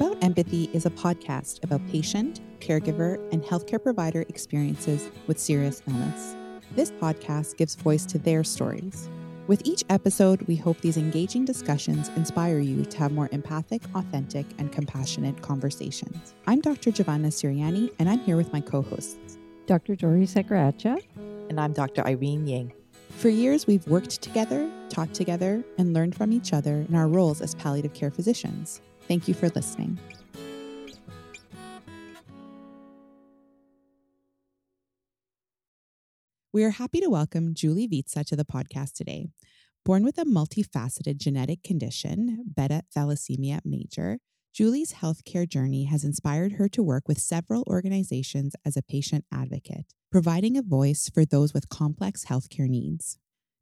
About Empathy is a podcast about patient, caregiver, and healthcare provider experiences with serious illness. This podcast gives voice to their stories. With each episode, we hope these engaging discussions inspire you to have more empathic, authentic, and compassionate conversations. I'm Dr. Giovanna Sirianni, and I'm here with my co hosts, Dr. Dori Seccareccia. And I'm Dr. Irene Ying. For years, we've worked together, taught together, and learned from each other in our roles as palliative care physicians. Thank you for listening. We are happy to welcome Julie Vizza to the podcast today. Born with a multifaceted genetic condition, beta thalassemia major, Julie's healthcare journey has inspired her to work with several organizations as a patient advocate, providing a voice for those with complex healthcare needs.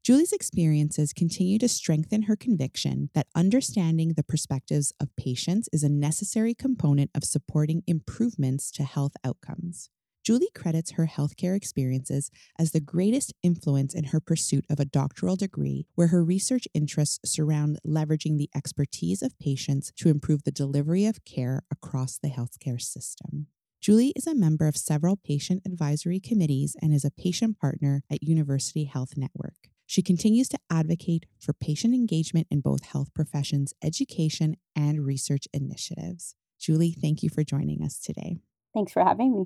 Julie's experiences continue to strengthen her conviction that understanding the perspectives of patients is a necessary component of supporting improvements to health outcomes. Julie credits her healthcare experiences as the greatest influence in her pursuit of a doctoral degree, where her research interests surround leveraging the expertise of patients to improve the delivery of care across the healthcare system. Julie is a member of several patient advisory committees and is a patient partner at University Health Network. She continues to advocate for patient engagement in both health professions, education, and research initiatives. Julie, thank you for joining us today. Thanks for having me.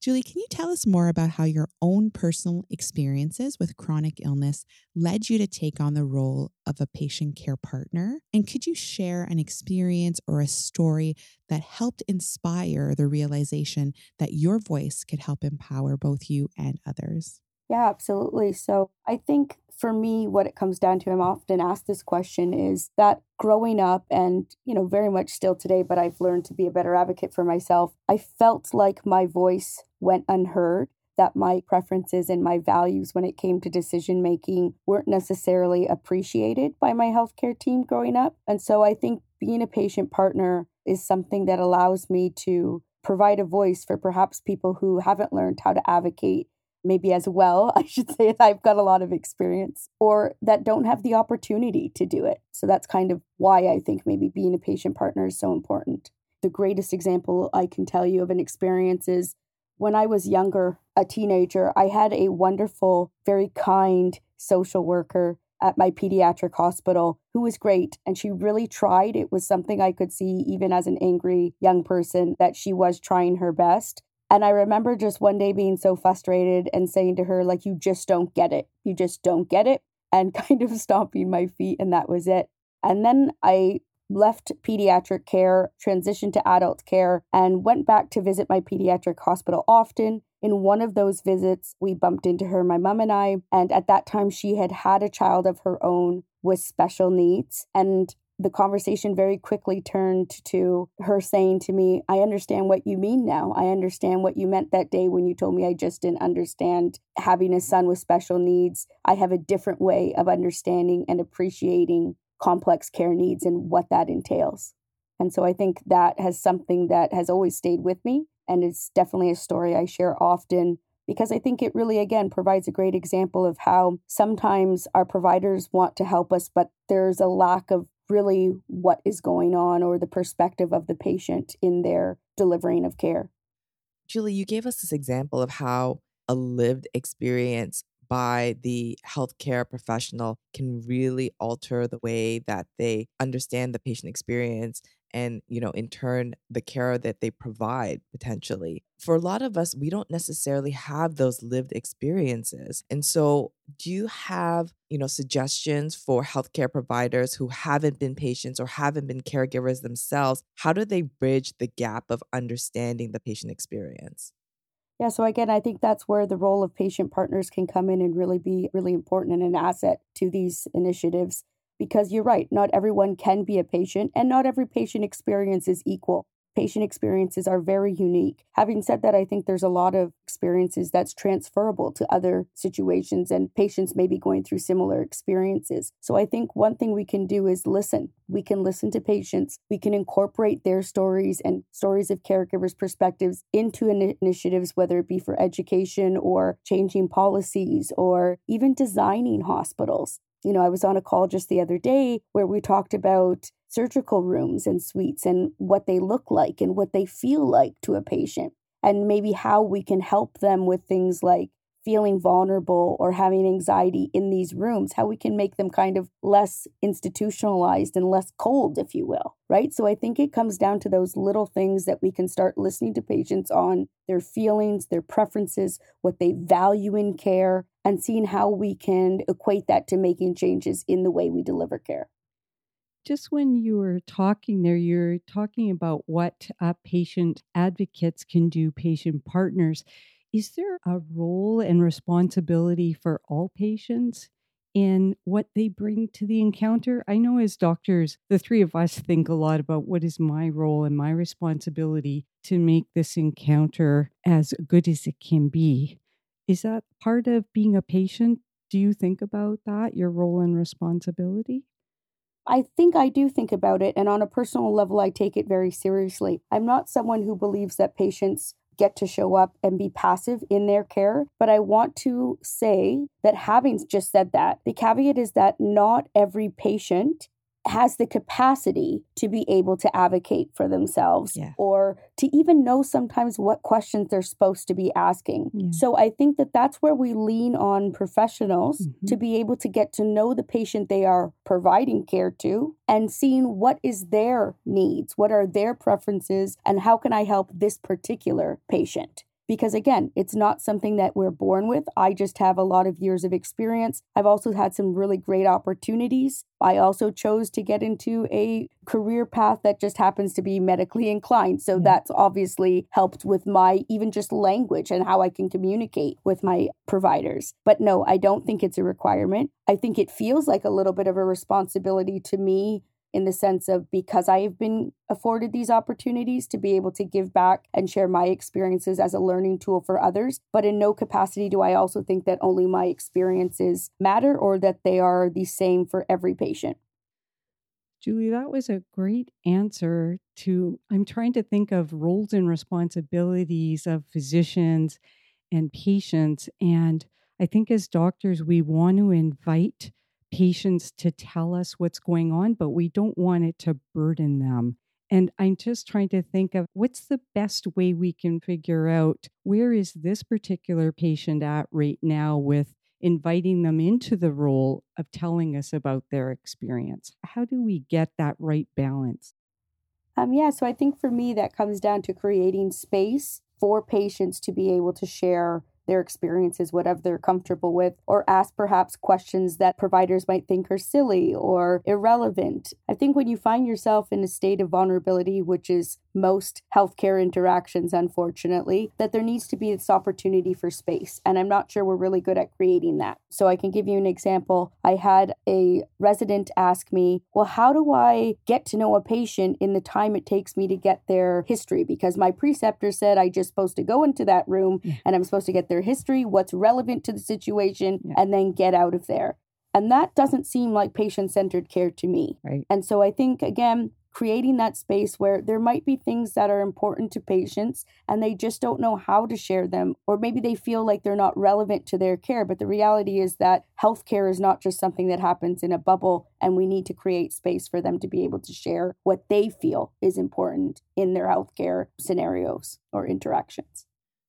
Julie, can you tell us more about how your own personal experiences with chronic illness led you to take on the role of a patient care partner? And could you share an experience or a story that helped inspire the realization that your voice could help empower both you and others? Yeah, absolutely. So I think for me, what it comes down to, I'm often asked this question is that growing up and, you know, very much still today, but I've learned to be a better advocate for myself. I felt like my voice went unheard, that my preferences and my values when it came to decision making weren't necessarily appreciated by my healthcare team growing up. And so I think being a patient partner is something that allows me to provide a voice for perhaps people who haven't learned how to advocate maybe as well, I should say that I've got a lot of experience, or that don't have the opportunity to do it. So that's kind of why I think maybe being a patient partner is so important. The greatest example I can tell you of an experience is when I was younger, a teenager, I had a wonderful, very kind social worker at my pediatric hospital who was great and she really tried. It was something I could see even as an angry young person that she was trying her best. And I remember just one day being so frustrated and saying to her, like, you just don't get it. You just don't get it. And kind of stomping my feet. And that was it. And then I left pediatric care, transitioned to adult care, and went back to visit my pediatric hospital often. In one of those visits, we bumped into her, my mom and I. And at that time, she had had a child of her own with special needs. And the conversation very quickly turned to her saying to me, I understand what you mean now. I understand what you meant that day when you told me I just didn't understand having a son with special needs. I have a different way of understanding and appreciating complex care needs and what that entails. And so I think that has something that has always stayed with me. And it's definitely a story I share often because I think it really, again, provides a great example of how sometimes our providers want to help us, but there's a lack of really what is going on or the perspective of the patient in their delivering of care. Julie, you gave us this example of how a lived experience by the healthcare professional can really alter the way that they understand the patient experience and you know in turn the care that they provide potentially. For a lot of us we don't necessarily have those lived experiences and so do you have you know suggestions for healthcare providers who haven't been patients or haven't been caregivers themselves? How do they bridge the gap of understanding the patient experience? Yeah, so again, I think that's where the role of patient partners can come in and really be really important and an asset to these initiatives because you're right, not everyone can be a patient and not every patient experience is equal. Patient experiences are very unique. Having said that, I think there's a lot of experiences that's transferable to other situations, and patients may be going through similar experiences. So I think one thing we can do is listen. We can listen to patients, we can incorporate their stories and stories of caregivers' perspectives into in- initiatives, whether it be for education or changing policies or even designing hospitals You know, I was on a call just the other day where we talked about surgical rooms and suites and what they look like and what they feel like to a patient, and maybe how we can help them with things like feeling vulnerable or having anxiety in these rooms, how we can make them kind of less institutionalized and less cold, if you will, right? So I think it comes down to those little things that we can start listening to patients on their feelings, their preferences, what they value in care, and seeing how we can equate that to making changes in the way we deliver care just when you were talking there, you're talking about what uh, patient advocates can do, patient partners. Is there a role and responsibility for all patients in what they bring to the encounter? I know as doctors, the three of us think a lot about what is my role and my responsibility to make this encounter as good as it can be. Is that part of being a patient? Do you think about that, your role and responsibility? I think I do think about it, and on a personal level, I take it very seriously. I'm not someone who believes that patients get to show up and be passive in their care. But I want to say that having just said that, the caveat is that not every patient has the capacity to be able to advocate for themselves yeah. or to even know sometimes what questions they're supposed to be asking. Yeah. So I think that that's where we lean on professionals mm-hmm. to be able to get to know the patient they are providing care to and seeing what is their needs, what are their preferences and how can I help this particular patient because again, it's not something that we're born with. I just have a lot of years of experience. I've also had some really great opportunities. I also chose to get into a career path that just happens to be medically inclined. So yeah. that's obviously helped with my even just language and how I can communicate with my providers. But no, I don't think it's a requirement. I think it feels like a little bit of a responsibility to me in the sense of because I have been afforded these opportunities to be able to give back and share my experiences as a learning tool for others. But in no capacity do I also think that only my experiences matter or that they are the same for every patient. Julie, that was a great answer to. I'm trying to think of roles and responsibilities of physicians and patients. And I think as doctors, we want to invite patients to tell us what's going on, but we don't want it to burden them. And I'm just trying to think of what's the best way we can figure out where is this particular patient at right now with inviting them into the role of telling us about their experience. How do we get that right balance? Um, yeah, so I think for me, that comes down to creating space for patients to be able to share their experiences, whatever they're comfortable with, or ask perhaps questions that providers might think are silly or irrelevant. I think when you find yourself in a state of vulnerability, which is most healthcare interactions, unfortunately, that there needs to be this opportunity for space. And I'm not sure we're really good at creating that. So I can give you an example. I had a resident ask me, Well, how do I get to know a patient in the time it takes me to get their history? Because my preceptor said I just supposed to go into that room yeah. and I'm supposed to get their history, what's relevant to the situation, yeah. and then get out of there. And that doesn't seem like patient centered care to me. Right. And so I think, again, creating that space where there might be things that are important to patients and they just don't know how to share them, or maybe they feel like they're not relevant to their care. But the reality is that healthcare is not just something that happens in a bubble, and we need to create space for them to be able to share what they feel is important in their healthcare scenarios or interactions.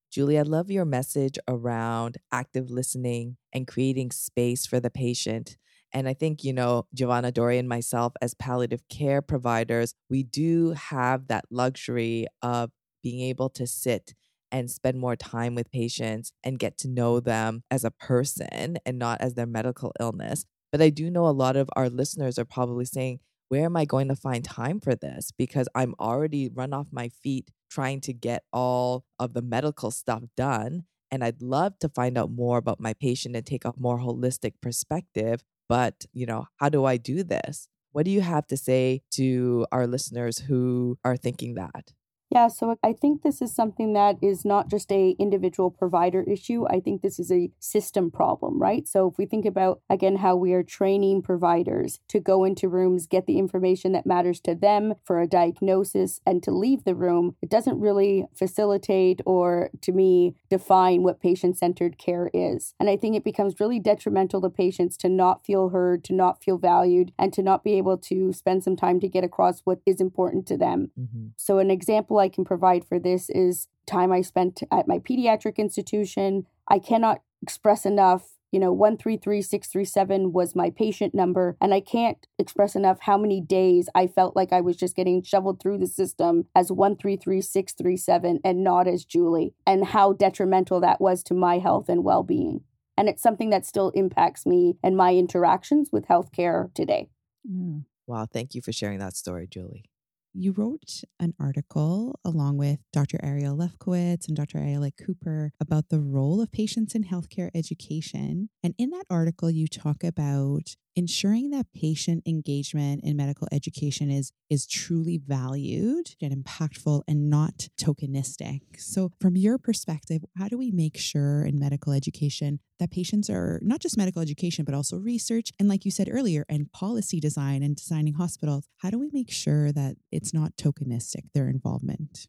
Julie, I love your message around active listening and creating space for the patient. And I think, you know, Giovanna Dori and myself, as palliative care providers, we do have that luxury of being able to sit and spend more time with patients and get to know them as a person and not as their medical illness. But I do know a lot of our listeners are probably saying, where am I going to find time for this? Because I'm already run off my feet trying to get all of the medical stuff done. And I'd love to find out more about my patient and take a more holistic perspective. But, you know, how do I do this? What do you have to say to our listeners who are thinking that? Yeah, so I think this is something that is not just a individual provider issue. I think this is a system problem, right? So if we think about again how we are training providers to go into rooms, get the information that matters to them for a diagnosis and to leave the room, it doesn't really facilitate or to me define what patient-centered care is. And I think it becomes really detrimental to patients to not feel heard, to not feel valued, and to not be able to spend some time to get across what is important to them. Mm-hmm. So an example I can provide for this is time I spent at my pediatric institution. I cannot express enough you know 133637 was my patient number and i can't express enough how many days i felt like i was just getting shoveled through the system as 133637 and not as julie and how detrimental that was to my health and well-being and it's something that still impacts me and my interactions with healthcare today mm. wow thank you for sharing that story julie you wrote an article along with Dr. Ariel Lefkowitz and Dr. Ayelet Kuper about the role of patients in healthcare education. And in that article, you talk about ensuring that patient engagement in medical education is is truly valued and impactful and not tokenistic. So from your perspective, how do we make sure in medical education that patients are not just medical education but also research and like you said earlier and policy design and designing hospitals, how do we make sure that it's not tokenistic their involvement?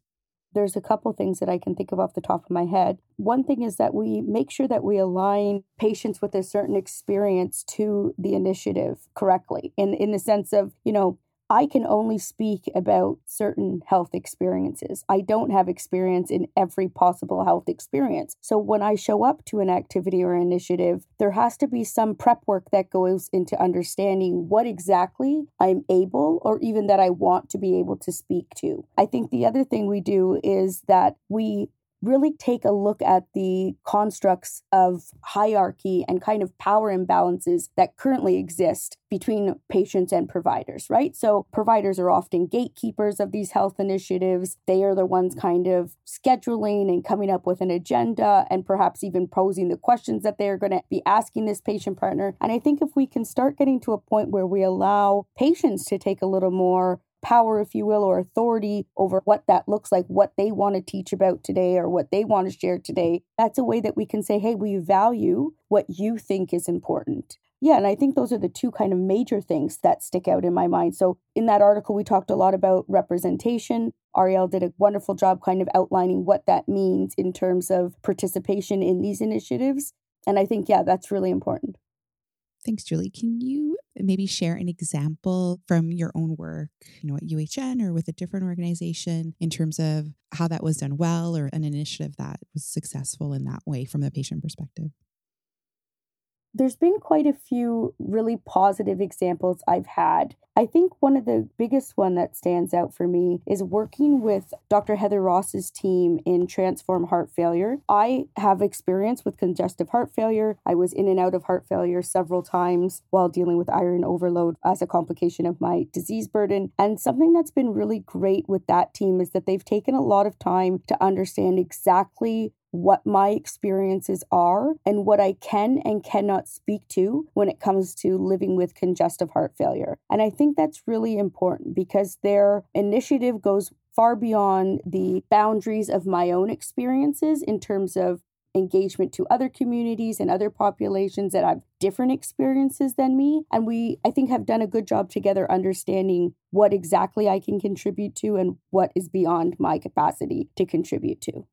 There's a couple things that I can think of off the top of my head. One thing is that we make sure that we align patients with a certain experience to the initiative correctly in in the sense of, you know, I can only speak about certain health experiences. I don't have experience in every possible health experience. So when I show up to an activity or initiative, there has to be some prep work that goes into understanding what exactly I'm able or even that I want to be able to speak to. I think the other thing we do is that we really take a look at the constructs of hierarchy and kind of power imbalances that currently exist between patients and providers, right? So, providers are often gatekeepers of these health initiatives. They are the ones kind of scheduling and coming up with an agenda and perhaps even posing the questions that they're going to be asking this patient partner. And I think if we can start getting to a point where we allow patients to take a little more power, if you will, or authority over what that looks like, what they want to teach about today or what they want to share today. That's a way that we can say, hey, we value what you think is important. Yeah, and I think those are the two kind of major things that stick out in my mind. So, in that article, we talked a lot about representation. Ariel did a wonderful job kind of outlining what that means in terms of participation in these initiatives. And I think, yeah, that's really important. Thanks, Julie. Can you maybe share an example from your own work, you know, at UHN or with a different organization in terms of how that was done well or an initiative that was successful in that way from the patient perspective? There's been quite a few really positive examples I've had. I think one of the biggest one that stands out for me is working with Dr. Heather Ross's team in Transform Heart Failure. I have experience with congestive heart failure. I was in and out of heart failure several times while dealing with iron overload as a complication of my disease burden. And something that's been really great with that team is that they've taken a lot of time to understand exactly what my experiences are and what I can and cannot speak to when it comes to living with congestive heart failure. And I think that's really important because their initiative goes far beyond the boundaries of my own experiences in terms of engagement to other communities and other populations that have different experiences than me and we i think have done a good job together understanding what exactly i can contribute to and what is beyond my capacity to contribute to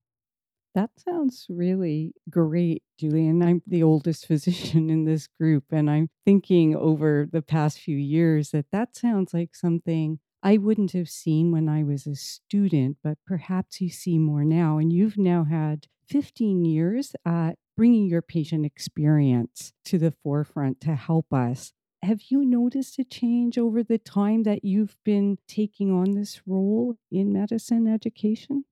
that sounds really great, Julian. I'm the oldest physician in this group, and I'm thinking over the past few years that that sounds like something I wouldn't have seen when I was a student, but perhaps you see more now. And you've now had 15 years at bringing your patient experience to the forefront to help us. Have you noticed a change over the time that you've been taking on this role in medicine education?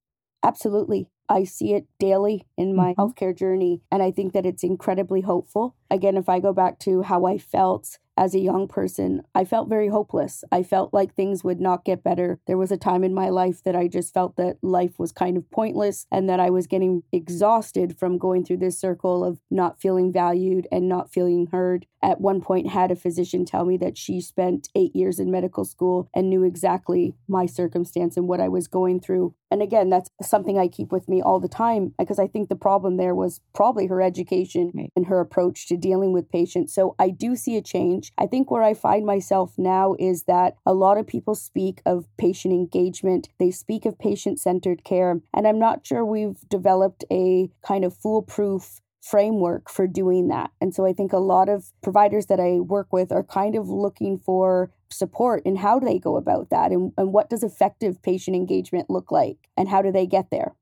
Absolutely. I see it daily in my mm-hmm. healthcare journey, and I think that it's incredibly hopeful. Again, if I go back to how I felt as a young person, I felt very hopeless. I felt like things would not get better. There was a time in my life that I just felt that life was kind of pointless and that I was getting exhausted from going through this circle of not feeling valued and not feeling heard. At one point had a physician tell me that she spent 8 years in medical school and knew exactly my circumstance and what I was going through. And again, that's something I keep with me all the time uh, because I think the problem there was probably her education Right. and her approach to dealing with patients. So I do see a change. I think where I find myself now is that a lot of people speak of patient engagement, they speak of patient centered care, and I'm not sure we've developed a kind of foolproof framework for doing that. And so I think a lot of providers that I work with are kind of looking for support in how do they go about that and, and what does effective patient engagement look like and how do they get there.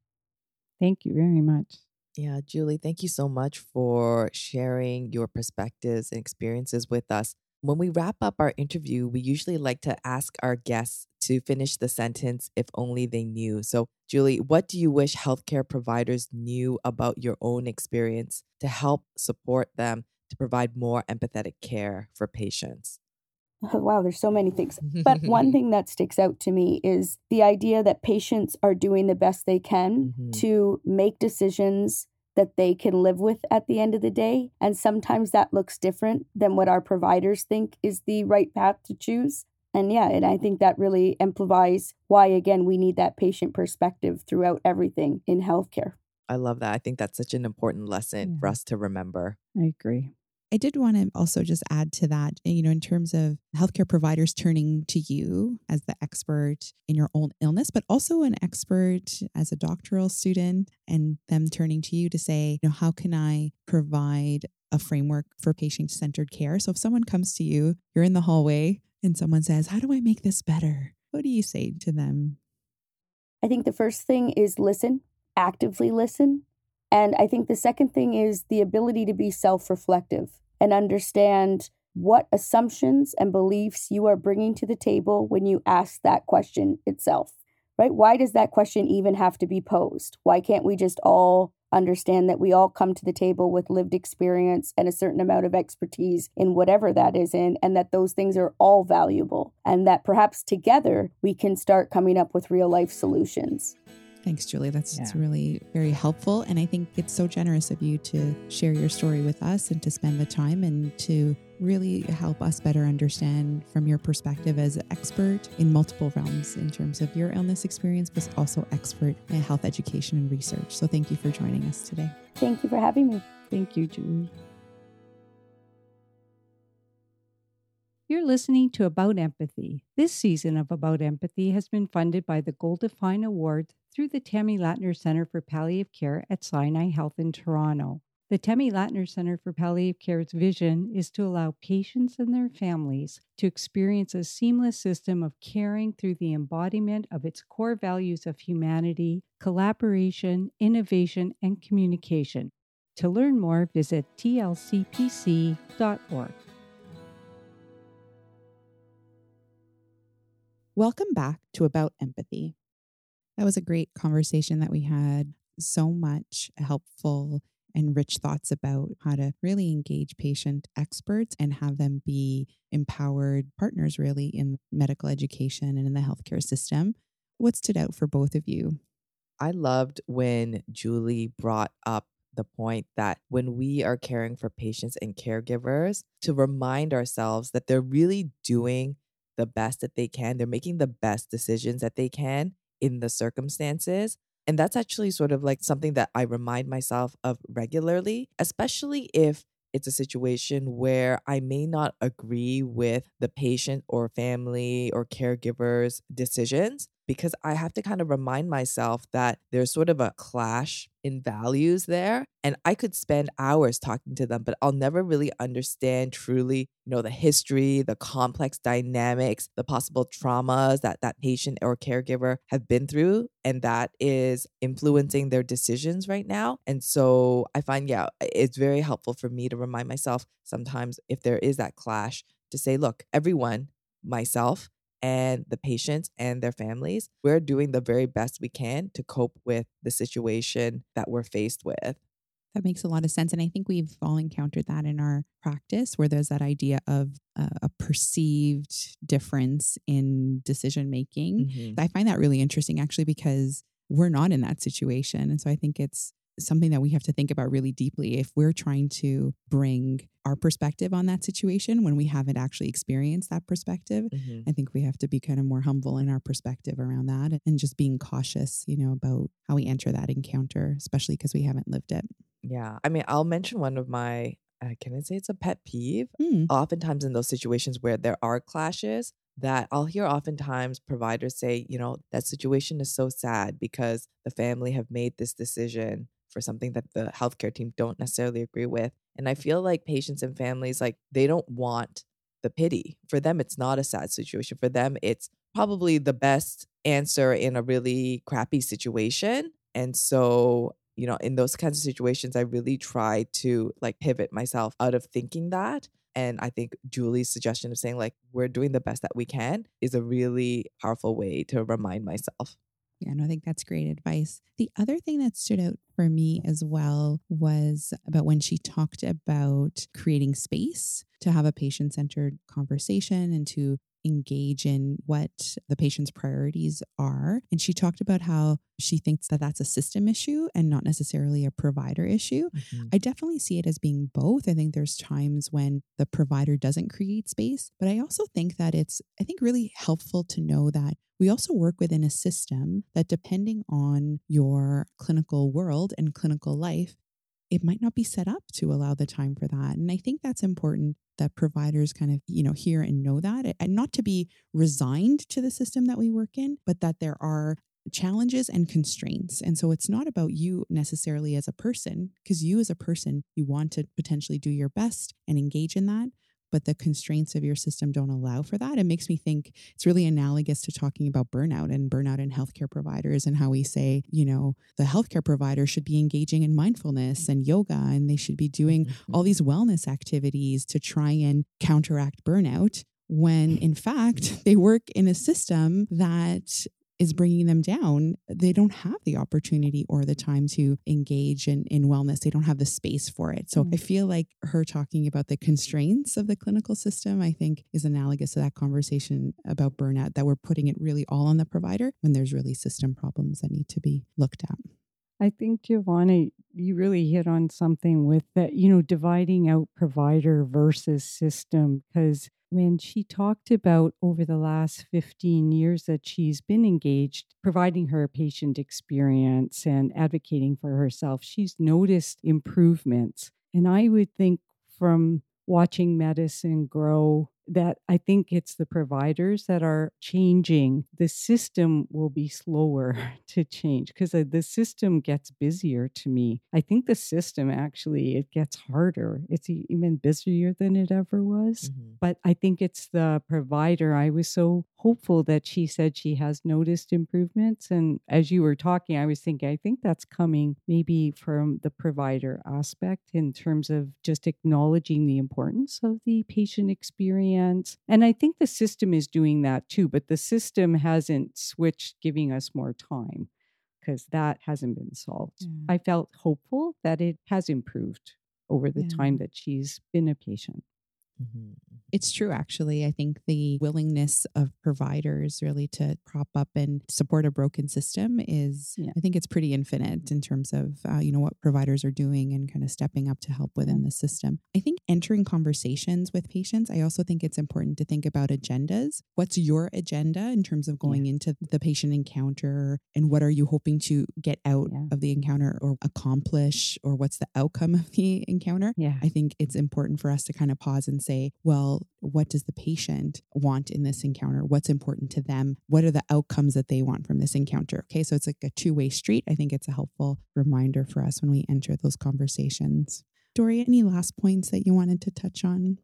Thank you very much. Yeah, Julie, thank you so much for sharing your perspectives and experiences with us. When we wrap up our interview, we usually like to ask our guests to finish the sentence if only they knew. So, Julie, what do you wish healthcare providers knew about your own experience to help support them to provide more empathetic care for patients? wow, there's so many things. But one thing that sticks out to me is the idea that patients are doing the best they can Mhm. to make decisions that they can live with at the end of the day. And sometimes that looks different than what our providers think is the right path to choose. And yeah, and I think that really amplifies why, again, we need that patient perspective throughout everything in healthcare. I love that. I think that's such an important lesson for us to remember. I agree. I did want to also just add to that, eh, you know, in terms of healthcare providers turning to you as the expert in your own illness, but also an expert as a doctoral student and them turning to you to say, you know, how can I provide a framework for patient centered care? So if someone comes to you, you're in the hallway and someone says, How do I make this better? What do you say to them? I think the first thing is listen, actively listen. And I think the second thing is the ability to be self reflective and understand what assumptions and beliefs you are bringing to the table when you ask that question itself, right? Why does that question even have to be posed? Why can't we just all understand that we all come to the table with lived experience and a certain amount of expertise in whatever that is in, and that those things are all valuable, and that perhaps together we can start coming up with real life solutions. Thanks, Julie. That's that's Yeah. really very helpful. And I think it's so generous of you to share your story with us and to spend the time and to really help us better understand from your perspective as an expert in multiple realms in terms of your illness experience, but also expert in health education and research. So thank you for joining us today. Thank you for having me. Thank you, Julie. You're listening to About Empathy. This season of About Empathy has been funded by the Gold Define Award through the Tammy Latner Center for Palliative Care at Sinai Health in Toronto. The Tammy Latner Center for Palliative Care's vision is to allow patients and their families to experience a seamless system of caring through the embodiment of its core values of humanity, collaboration, innovation, and communication. To learn more, visit tlcpc.org. Welcome back to About Empathy. That was a great conversation that we had. So much helpful and rich thoughts about how to really engage patient experts and have them be empowered partners, really, in medical education and in the healthcare system. What stood out for both of you? I loved when Julie brought up the point that when we are caring for patients and caregivers, to remind ourselves that they're really doing the best that they can. They're making the best decisions that they can in the circumstances. And that's actually sort of like something that I remind myself of regularly, especially if it's a situation where I may not agree with the patient or family or caregiver's decisions because I have to kind of remind myself that there's sort of a clash in values there. And I could spend hours talking to them, but I'll never really understand truly, you know, the history, the complex dynamics, the possible traumas that that patient or caregiver have been through. And that is influencing their decisions right now. And so I find, yeah, it's very helpful for me to remind myself sometimes if there is that clash to say, look, everyone, myself, and the patients and their families, we're doing the very best we can to cope with the situation that we're faced with. That makes a lot of sense. And I think we've all encountered that in our practice where there's that idea of uh, a perceived difference in decision making. Mhm. I find that really interesting actually because we're not in that situation. And so I think it's something that we have to think about really deeply if we're trying to bring our perspective on that situation when we haven't actually experienced that perspective. Mhm. I think we have to be kind of more humble in our perspective around that and just being cautious, you know, about how we enter that encounter, especially because we haven't lived it. Yeah. I mean, I'll mention one of my, uh, can I say it's a pet peeve? Hmm. Oftentimes, in those situations where there are clashes, that I'll hear oftentimes providers say, you know, that situation is so sad because the family have made this decision for something that the healthcare team don't necessarily agree with. And I mm-hmm. feel like patients and families, like, they don't want the pity. For them, it's not a sad situation. For them, it's probably the best answer in a really crappy situation. And so, you know, in those kinds of situations, I really try to like pivot myself out of thinking that. And I think Julie's suggestion of saying, like, we're doing the best that we can is a really powerful way to remind myself. Yeah, no, I think that's great advice. The other thing that stood out for me as well was about when she talked about creating space to have a patient centered conversation and to engage in what the patient's priorities are. And she talked about how she thinks that that's a system issue and not necessarily a provider issue. Mm-hmm. I definitely see it as being both. I think there's times when the provider doesn't create space, but I also think that it's, I think, really helpful to know that we also work within a system that, depending on your clinical world and clinical life, it might not be set up to allow the time for that. And I think that's important that providers kind of, you know, hear and know that eh, and not to be resigned to the system that we work in, but that there are challenges and constraints. And so it's not about you necessarily as a person, because you as a person, you want to potentially do your best and engage in that. But the constraints of your system don't allow for that. It makes me think it's really analogous to talking about burnout and burnout in healthcare providers and how we say, you know, the healthcare provider should be engaging in mindfulness and yoga and they should be doing Mm-hmm. all these wellness activities to try and counteract burnout when in fact they work in a system that is bringing them down they don't have the opportunity or the time to engage in, in wellness they don't have the space for it so Mm. i feel like her talking about the constraints of the clinical system i think is analogous to that conversation about burnout that we're putting it really all on the provider when there's really system problems that need to be looked at I think Giovanna, you really hit on something with that, you know, dividing out provider versus system. Because when she talked about over the last 15 years that she's been engaged, providing her patient experience and advocating for herself, she's noticed improvements. And I would think from watching medicine grow that I think it's the providers that are changing. The system will be slower to change because the system gets busier to me. I think the system actually it gets harder. It's even busier than it ever was. Mhm. But I think it's the provider. I was so hopeful that she said she has noticed improvements. And as you were talking, I was thinking, I think that's coming maybe from the provider aspect in terms of just acknowledging the importance of the patient experience. And I think the system is doing that too, but the system hasn't switched giving us more time because that hasn't been solved. I felt hopeful that it has improved over the Yeah. time that she's been a patient. Mhm. It's true, actually. I think the willingness of providers really to prop up and support a broken system is, Yeah. I think it's pretty infinite in terms of, uh, you know, what providers are doing and kind of stepping up to help within the system. I think entering conversations with patients, I also think it's important to think about agendas. What's your agenda in terms of going into the patient encounter and what are you hoping to get out Yeah. of the encounter or accomplish or what's the outcome of the encounter? Yeah. I think it's important for us to kind of pause and say, well, what does the patient want in this encounter? What's important to them? What are the outcomes that they want from this encounter? Okay, so it's like a two way street. I think it's a helpful reminder for us when we enter those conversations. Dori, any last points that you wanted to touch on?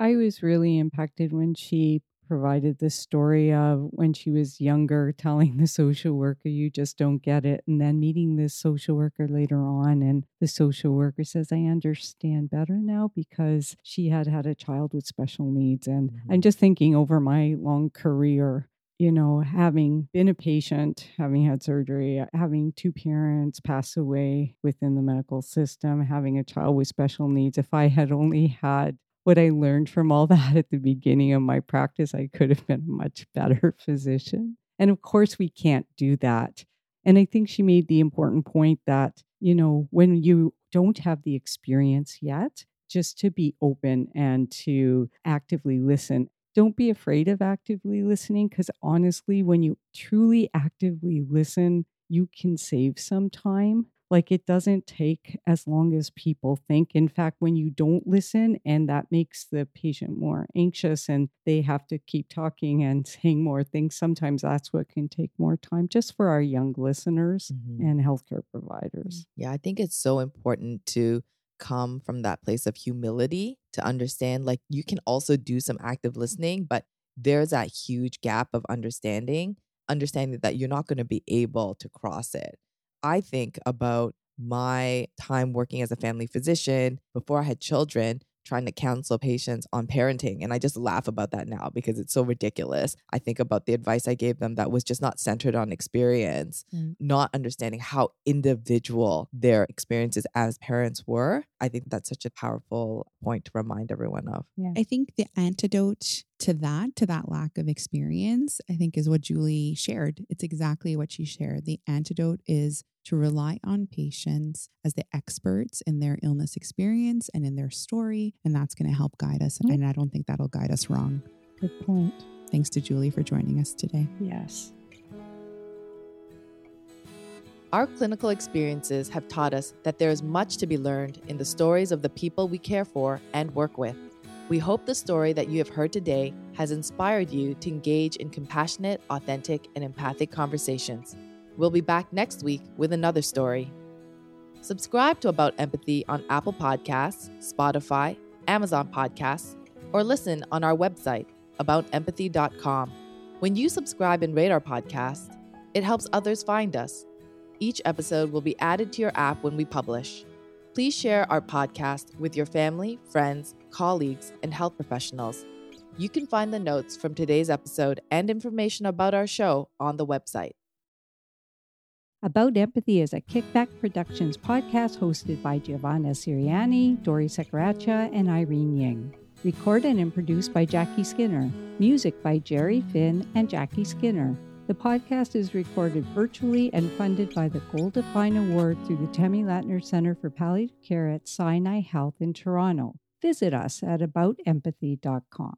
I was really impacted when she provided the story of when she was younger, telling the social worker, You just don't get it. And then meeting this social worker later on. And the social worker says, I understand better now because she had had a child with special needs. And I'm mm-hmm. just thinking over my long career, you know, having been a patient, having had surgery, uh, having two parents pass away within the medical system, having a child with special needs, if I had only had what I learned from all that at the beginning of my practice, I could have been a much better physician. And of course, we can't do that. And I think she made the important point that, you know, when you don't have the experience yet, just to be open and to actively listen. Don't be afraid of actively listening because honestly, when you truly actively listen, you can save some time like it doesn't take as long as people think. In fact, when you don't listen and that makes the patient more anxious and they have to keep talking and saying more things, sometimes that's what can take more time just for our young listeners Mhm. and healthcare providers. Yeah, I think it's so important to come from that place of humility to understand like you can also do some active listening, but there's that huge gap of understanding, understanding that you're not going to be able to cross it. I think about my time working as a family physician before I had children, trying to counsel patients on parenting. And I just laugh about that now because it's so ridiculous. I think about the advice I gave them that was just not centered on experience, Mm. not understanding how individual their experiences as parents were. I think that's such a powerful point to remind everyone of. I think the antidote to that, to that lack of experience, I think is what Julie shared. It's exactly what she shared. The antidote is to rely on patients as the experts in their illness experience and in their story. And that's going to help guide us. Yep. And I don't think that'll guide us wrong. Good point. Thanks to Julie for joining us today. Yes. Our clinical experiences have taught us that there is much to be learned in the stories of the people we care for and work with. We hope the story that you have heard today has inspired you to engage in compassionate, authentic, and empathic conversations. We'll be back next week with another story. Subscribe to About Empathy on Apple Podcasts, Spotify, Amazon Podcasts, or listen on our website, aboutempathy.com. When you subscribe and rate our podcast, it helps others find us. Each episode will be added to your app when we publish. Please share our podcast with your family, friends, colleagues, and health professionals. You can find the notes from today's episode and information about our show on the website. About Empathy is a Kickback Productions podcast hosted by Giovanna Sirianni, Dori Seccareccia, and Irene Ying. Recorded and produced by Jackie Skinner. Music by Jerry Finn and Jackie Skinner. The podcast is recorded virtually and funded by the Gold Define Award through the Tammy Latner Center for Palliative Care at Sinai Health in Toronto. Visit us at aboutempathy.com.